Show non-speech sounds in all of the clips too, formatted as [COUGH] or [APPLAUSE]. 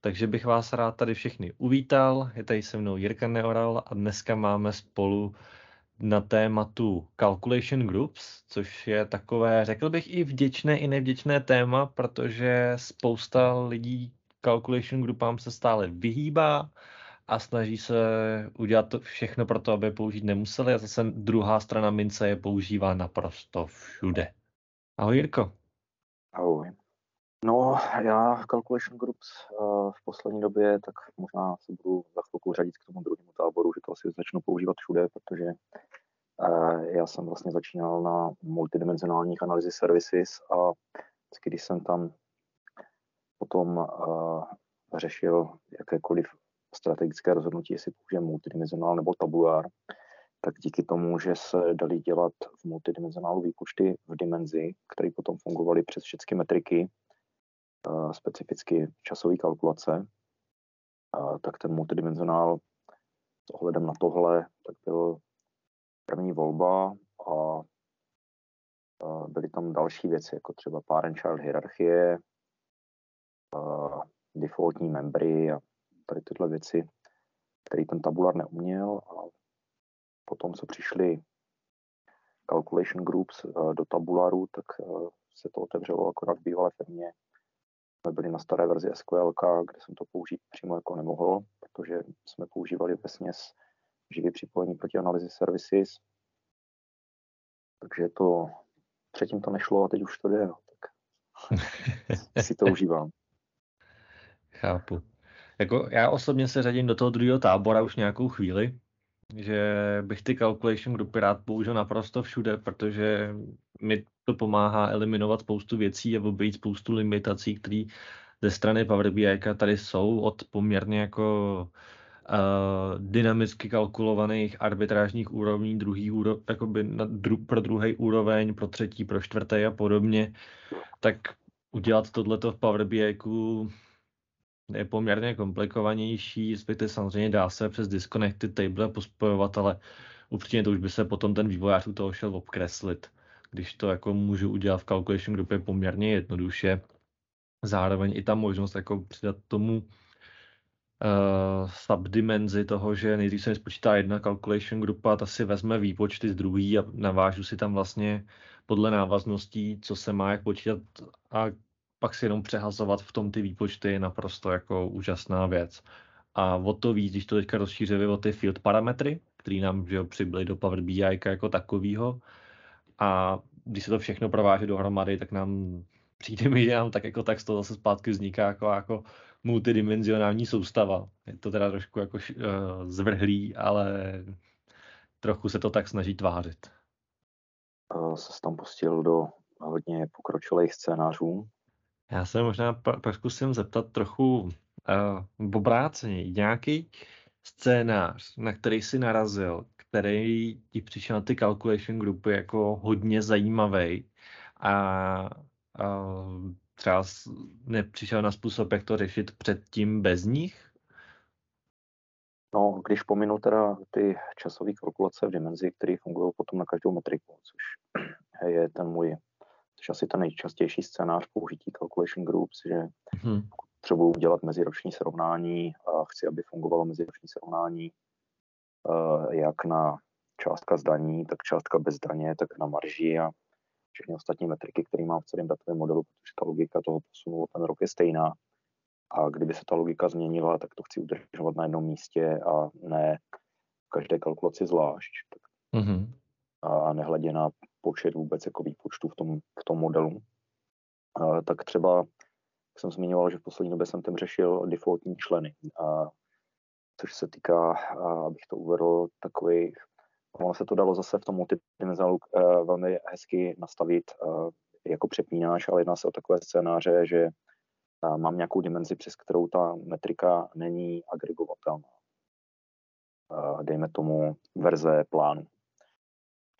Takže bych vás rád tady všechny uvítal. Je tady se mnou Jirka Neoral a dneska máme spolu na tématu Calculation Groups, což je takové, řekl bych, i vděčné, i nevděčné téma, protože spousta lidí Calculation Groupám se stále vyhýbá a snaží se udělat všechno pro to, aby je použít nemuseli a zase druhá strana mince je používá naprosto všude. Ahoj Jirko. Ahoj. No, já Calculation Groups uh, v poslední době, tak možná se budu za chvilku řadit k tomu druhému táboru, že to asi začnu používat všude, protože uh, já jsem vlastně začínal na multidimenzionálních analýzy services a když jsem tam potom uh, řešil jakékoliv strategické rozhodnutí, jestli použijeme multidimenzionál nebo tabulár, tak díky tomu, že se dali dělat v multidimenzionálu výpočty v dimenzi, které potom fungovaly přes všechny metriky, specificky časové kalkulace, tak ten multidimenzionál s ohledem na tohle tak byl první volba a byly tam další věci, jako třeba parent-child hierarchie, defaultní membry a tady tyhle věci, které ten tabular neuměl a potom, co přišli calculation groups do tabularu, tak se to otevřelo akorát v bývalé firmě jsme byli na staré verzi SQL, kde jsem to použít přímo jako nemohl, protože jsme používali ve směs živě připojení proti analýzy services. Takže to předtím to nešlo a teď už to jde, no, tak [LAUGHS] si to užívám. Chápu. Jako já osobně se řadím do toho druhého tábora už nějakou chvíli, že bych ty calculation grupy rád použil naprosto všude, protože mi to pomáhá eliminovat spoustu věcí a obejít spoustu limitací, které ze strany Power BI tady jsou od poměrně jako uh, dynamicky kalkulovaných arbitrážních úrovní, druhý úro, jakoby na dru, pro druhý úroveň, pro třetí, pro čtvrtý a podobně, tak udělat tohleto v Power BI je poměrně komplikovanější, respektive samozřejmě dá se přes disconnected table pospojovat, ale upřímně to už by se potom ten vývojář u toho šel obkreslit když to jako můžu udělat v calculation grupě poměrně jednoduše. Zároveň i ta možnost jako přidat tomu uh, subdimenzi toho, že nejdřív se mi spočítá jedna calculation grupa, ta si vezme výpočty z druhý a navážu si tam vlastně podle návazností, co se má jak počítat a pak si jenom přehazovat v tom ty výpočty je naprosto jako úžasná věc. A o to víc, když to teďka rozšířili o ty field parametry, které nám že jo, přibyly do Power BI jako takového, a když se to všechno prováže dohromady, tak nám [LAUGHS] přijde mi, že nám tak jako tak z toho zase zpátky vzniká jako, jako multidimenzionální soustava. Je to teda trošku jako uh, zvrhlý, ale trochu se to tak snaží tvářit. Se tam pustil do hodně pokročilých scénářů. Já se možná pak zkusím zeptat trochu uh, obráceně. Nějaký scénář, na který si narazil, který ti přišel na ty calculation grupy jako hodně zajímavý a, a třeba nepřišel na způsob, jak to řešit předtím bez nich? No, když pominu teda ty časové kalkulace v dimenzi, které fungují potom na každou metriku, což [CLEARS THROAT] je ten můj, což asi ten nejčastější scénář použití calculation groups, že hmm. potřebuji udělat meziroční srovnání a chci, aby fungovalo meziroční srovnání jak na částka zdaní, tak částka bez daně, tak na marži a všechny ostatní metriky, které mám v celém datovém modelu, protože ta logika toho posunu ten rok je stejná. A kdyby se ta logika změnila, tak to chci udržovat na jednom místě a ne v každé kalkulaci zvlášť. Mm-hmm. A nehledě na počet vůbec jako výpočtů v tom, v tom modelu. A, tak třeba, jak jsem zmiňoval, že v poslední době jsem tam řešil defaultní členy. A což se týká, abych to uvedl, takových, ono se to dalo zase v tom multidimenzionálu uh, velmi hezky nastavit uh, jako přepínáš, ale jedná se o takové scénáře, že uh, mám nějakou dimenzi, přes kterou ta metrika není agregovatelná. Dejme tomu verze plánu.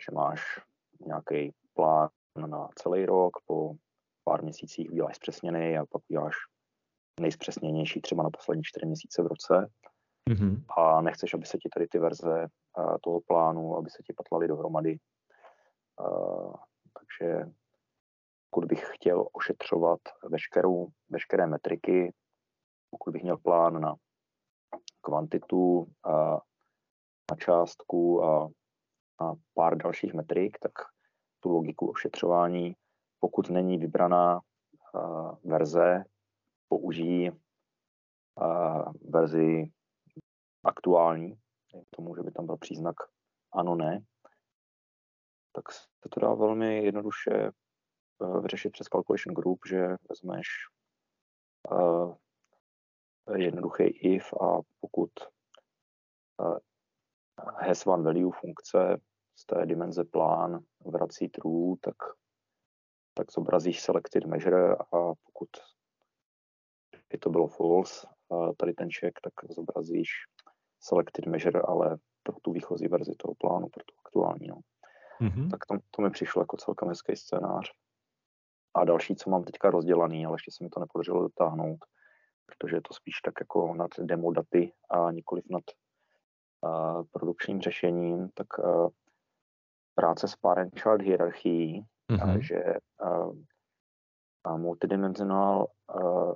Že máš nějaký plán na celý rok, po pár měsících uděláš zpřesněný a pak uděláš nejspřesněnější třeba na poslední čtyři měsíce v roce mm-hmm. a nechceš, aby se ti tady ty verze uh, toho plánu, aby se ti patlaly dohromady. Uh, takže pokud bych chtěl ošetřovat veškerou, veškeré metriky pokud bych měl plán na kvantitu, a na částku a na pár dalších metrik, tak tu logiku ošetřování, pokud není vybraná verze, použijí verzi aktuální, tomu, že by tam byl příznak ano, ne, tak se to dá velmi jednoduše uh, vyřešit přes Calculation Group, že vezmeš uh, jednoduchý if a pokud uh, has one value funkce z té dimenze plán vrací true, tak, tak zobrazíš selected measure a pokud by to bylo false, tady ten check, tak zobrazíš selected measure, ale pro tu výchozí verzi toho plánu, pro tu aktuální. No. Mm-hmm. Tak to, to mi přišlo jako celkem hezký scénář. A další, co mám teďka rozdělaný, ale ještě se mi to nepodařilo dotáhnout, protože je to spíš tak jako nad demo daty a nikoliv nad uh, produkčním řešením, tak uh, práce s parent child hierarchií, mm-hmm. že uh, multidimensional uh,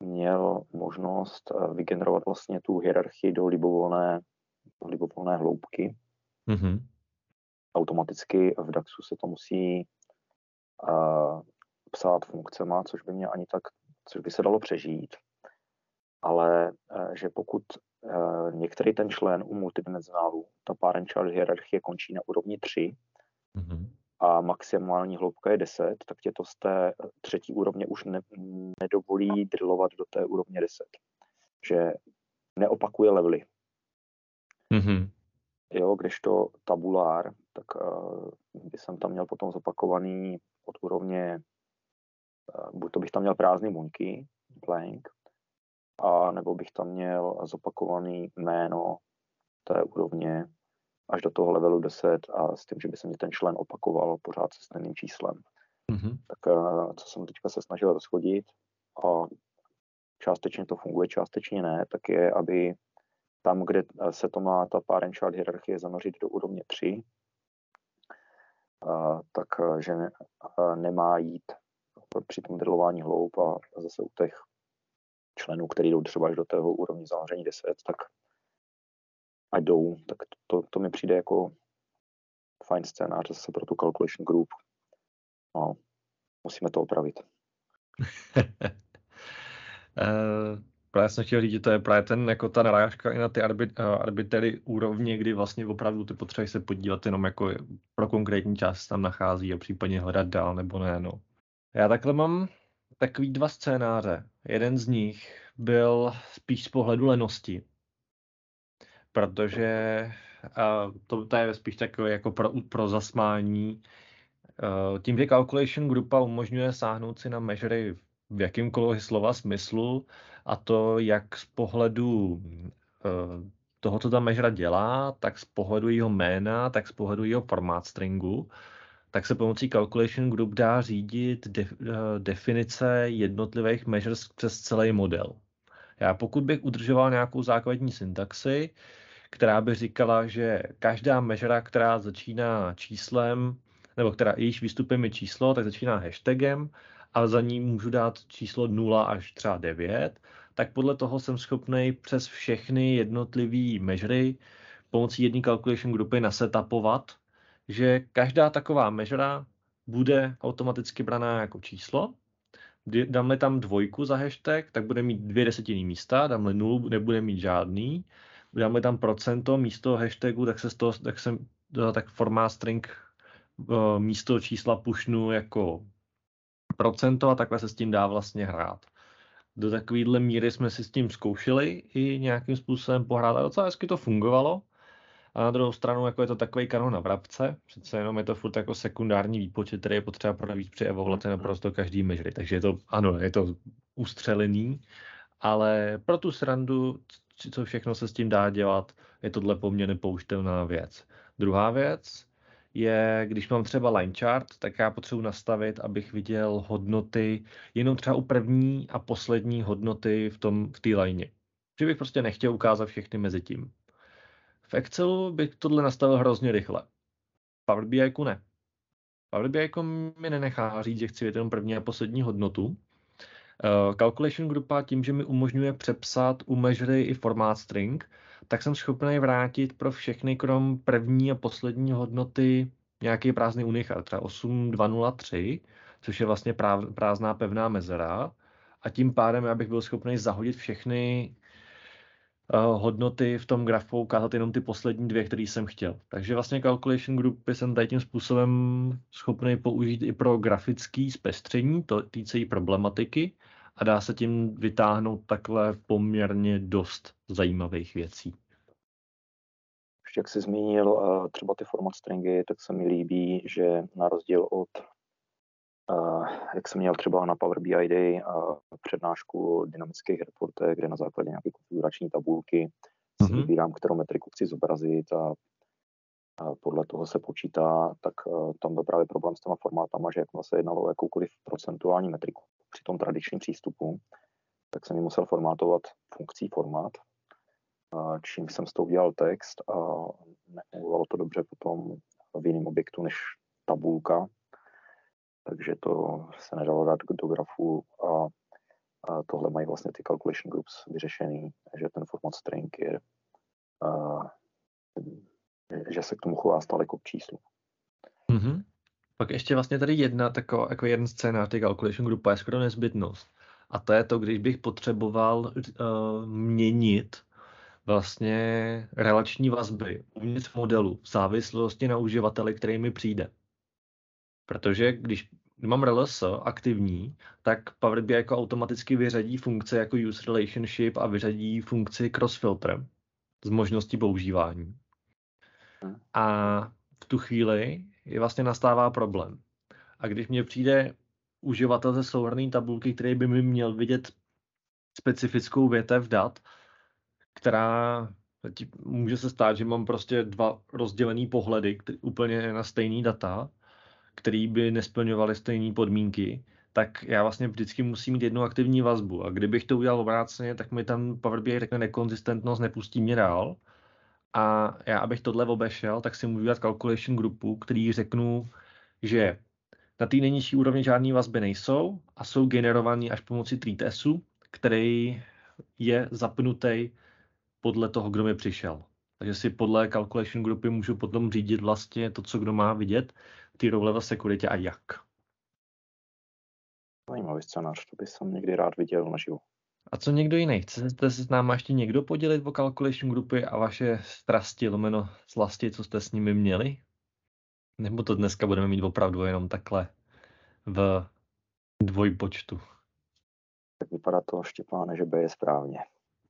měl možnost uh, vygenerovat vlastně tu hierarchii do libovolné, do libovolné hloubky. Mm-hmm automaticky v DAXu se to musí uh, psát funkcema, což by mě ani tak, což by se dalo přežít. Ale uh, že pokud uh, některý ten člen u multidimenzionálu, ta parent child hierarchie končí na úrovni 3 mm-hmm. A maximální hloubka je 10, tak tě to z té třetí úrovně už ne, nedovolí drillovat do té úrovně 10. Že neopakuje levely. Mm-hmm. Jo, kdežto tabulár, tak uh, by jsem tam měl potom zopakovaný od úrovně, uh, buď to bych tam měl prázdný buňky, blank, a nebo bych tam měl zopakovaný jméno té úrovně až do toho levelu 10 a s tím, že by se mě ten člen opakoval pořád se stejným číslem. Mm-hmm. Tak uh, co jsem teďka se snažil rozchodit a částečně to funguje, částečně ne, tak je, aby tam, kde se to má ta parent child hierarchie zanořit do úrovně 3, tak že ne, nemá jít při tom drillování hloub a zase u těch členů, který jdou třeba až do tého úrovně zanoření 10, tak a jdou, tak to, to mi přijde jako fajn scénář zase pro tu calculation group. No, musíme to opravit. uh, [LAUGHS] Právě jsem chtěl říct, že to je právě ten, jako ta narážka i na ty arbit, uh, arbitery úrovně, kdy vlastně opravdu ty potřebuješ se podívat jenom jako pro konkrétní část tam nachází a případně hledat dál nebo ne. No. Já takhle mám takový dva scénáře. Jeden z nich byl spíš z pohledu lenosti, protože uh, to, to je spíš takové jako pro, pro zasmání. Uh, tím, že Calculation Grupa umožňuje sáhnout si na measury v jakýmkoliv slova smyslu a to jak z pohledu uh, toho, co ta mežra dělá, tak z pohledu jeho jména, tak z pohledu jeho formát stringu, tak se pomocí Calculation Group dá řídit def, uh, definice jednotlivých measures přes celý model. Já pokud bych udržoval nějakou základní syntaxi, která by říkala, že každá mežera, která začíná číslem, nebo která jejíž výstupem je číslo, tak začíná hashtagem a za ní můžu dát číslo 0 až třeba 9, tak podle toho jsem schopný přes všechny jednotlivé measury pomocí jedné calculation grupy nasetapovat, že každá taková measura bude automaticky braná jako číslo. Dáme tam dvojku za hashtag, tak bude mít dvě desetiny místa, dáme nulu, nebude mít žádný. Dáme tam procento místo hashtagu, tak se z toho, tak jsem, tak formát string eh, místo čísla pušnu jako procento a takhle se s tím dá vlastně hrát. Do takovéhle míry jsme si s tím zkoušeli i nějakým způsobem pohrát a docela hezky to fungovalo. A na druhou stranu jako je to takový kanon na vrabce, přece jenom je to furt jako sekundární výpočet, který je potřeba pro víc při evoluci naprosto každý mežry. Takže je to, ano, je to ustřelený, ale pro tu srandu, co všechno se s tím dá dělat, je tohle poměrně použitelná věc. Druhá věc, je, když mám třeba line chart, tak já potřebuji nastavit, abych viděl hodnoty jenom třeba u první a poslední hodnoty v tom v té line. Že bych prostě nechtěl ukázat všechny mezi tím. V Excelu bych tohle nastavil hrozně rychle. Power BI ne. Power BI mi nenechá říct, že chci vidět jenom první a poslední hodnotu. Uh, calculation grupa tím, že mi umožňuje přepsat u measury i formát string, tak jsem schopný vrátit pro všechny krom první a poslední hodnoty nějaký prázdný unichar, třeba 8203, což je vlastně prázdná pevná mezera. A tím pádem já bych byl schopný zahodit všechny uh, hodnoty v tom grafu, ukázat jenom ty poslední dvě, které jsem chtěl. Takže vlastně calculation groupy jsem tady tím způsobem schopný použít i pro grafický zpestření, týcejí problematiky a dá se tím vytáhnout takhle poměrně dost zajímavých věcí. Jak jsi zmínil uh, třeba ty format stringy, tak se mi líbí, že na rozdíl od Uh, jak jsem měl třeba na Power BI Day uh, přednášku dynamických reportech, kde na základě nějaké konfigurační tabulky si mm-hmm. vybírám, kterou metriku chci zobrazit a, a podle toho se počítá, tak uh, tam byl právě problém s těma formátama, že jakmile se jednalo o jakoukoliv procentuální metriku při tom tradičním přístupu, tak jsem ji musel formátovat funkcí formát, čím jsem s tou udělal text a nefungovalo to dobře potom v jiném objektu než tabulka, takže to se nedalo dát do grafu a, a tohle mají vlastně ty calculation groups vyřešený, že ten format string je, a, že se k tomu chová stále jako k číslu. Mm-hmm. Pak ještě vlastně tady jedna taková, jako jeden scénář ty calculation group je skoro nezbytnost. A to je to, když bych potřeboval uh, měnit vlastně relační vazby uvnitř modelu v závislosti na uživateli, který mi přijde. Protože když mám RLS aktivní, tak Power BI jako automaticky vyřadí funkce jako use relationship a vyřadí funkci cross filter z možnosti používání. A v tu chvíli je vlastně nastává problém. A když mě přijde uživatel ze souhrné tabulky, který by mi měl vidět specifickou větev dat, která může se stát, že mám prostě dva rozdělený pohledy který, úplně na stejný data který by nesplňovaly stejné podmínky, tak já vlastně vždycky musím mít jednu aktivní vazbu. A kdybych to udělal obráceně, tak mi tam Power BI řekne nekonzistentnost, nepustí mě dál. A já, abych tohle obešel, tak si můžu dělat calculation grupu, který řeknu, že na té nejnižší úrovni žádné vazby nejsou a jsou generovaný až pomocí treatesu, který je zapnutý podle toho, kdo mi přišel. Takže si podle calculation grupy můžu potom řídit vlastně to, co kdo má vidět, ty role v sekuritě a jak. Zajímavý scénář, to bych jsem někdy rád viděl naživo. A co někdo jiný? Chcete se s náma ještě někdo podělit o calculation grupy a vaše strasti, lomeno slasti, co jste s nimi měli? Nebo to dneska budeme mít opravdu jenom takhle v dvojpočtu? Tak vypadá to, Štěpáne, že B je správně.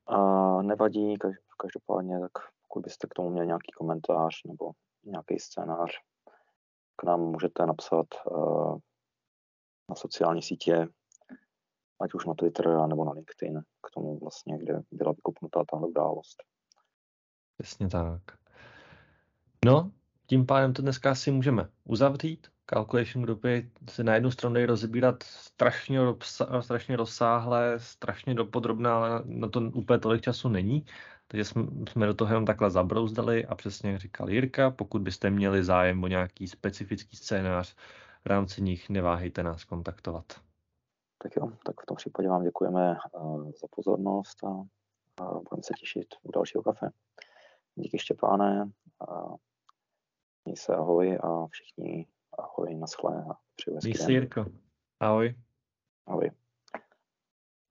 A nevadí, každopádně, tak pokud byste k tomu měli nějaký komentář nebo nějaký scénář, k nám můžete napsat uh, na sociální sítě, ať už na Twitter nebo na LinkedIn, k tomu vlastně, kde byla vykopnutá tahle událost. Přesně tak. No, tím pádem to dneska si můžeme uzavřít. Calculation grupy se na jednu stranu dají rozebírat strašně, strašně rozsáhle, strašně dopodrobná, na to úplně tolik času není. Takže jsme, jsme do toho jenom takhle zabrouzdali a přesně jak říkal Jirka, pokud byste měli zájem o nějaký specifický scénář, v rámci nich neváhejte nás kontaktovat. Tak jo, tak v tom případě vám děkujeme uh, za pozornost a, budeme se těšit u dalšího kafe. Díky Štěpáne, uh, měj se ahoj a všichni ahoj, naschle a přeju hezký den. Jirko. Ahoj. Ahoj.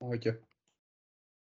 Ahoj tě.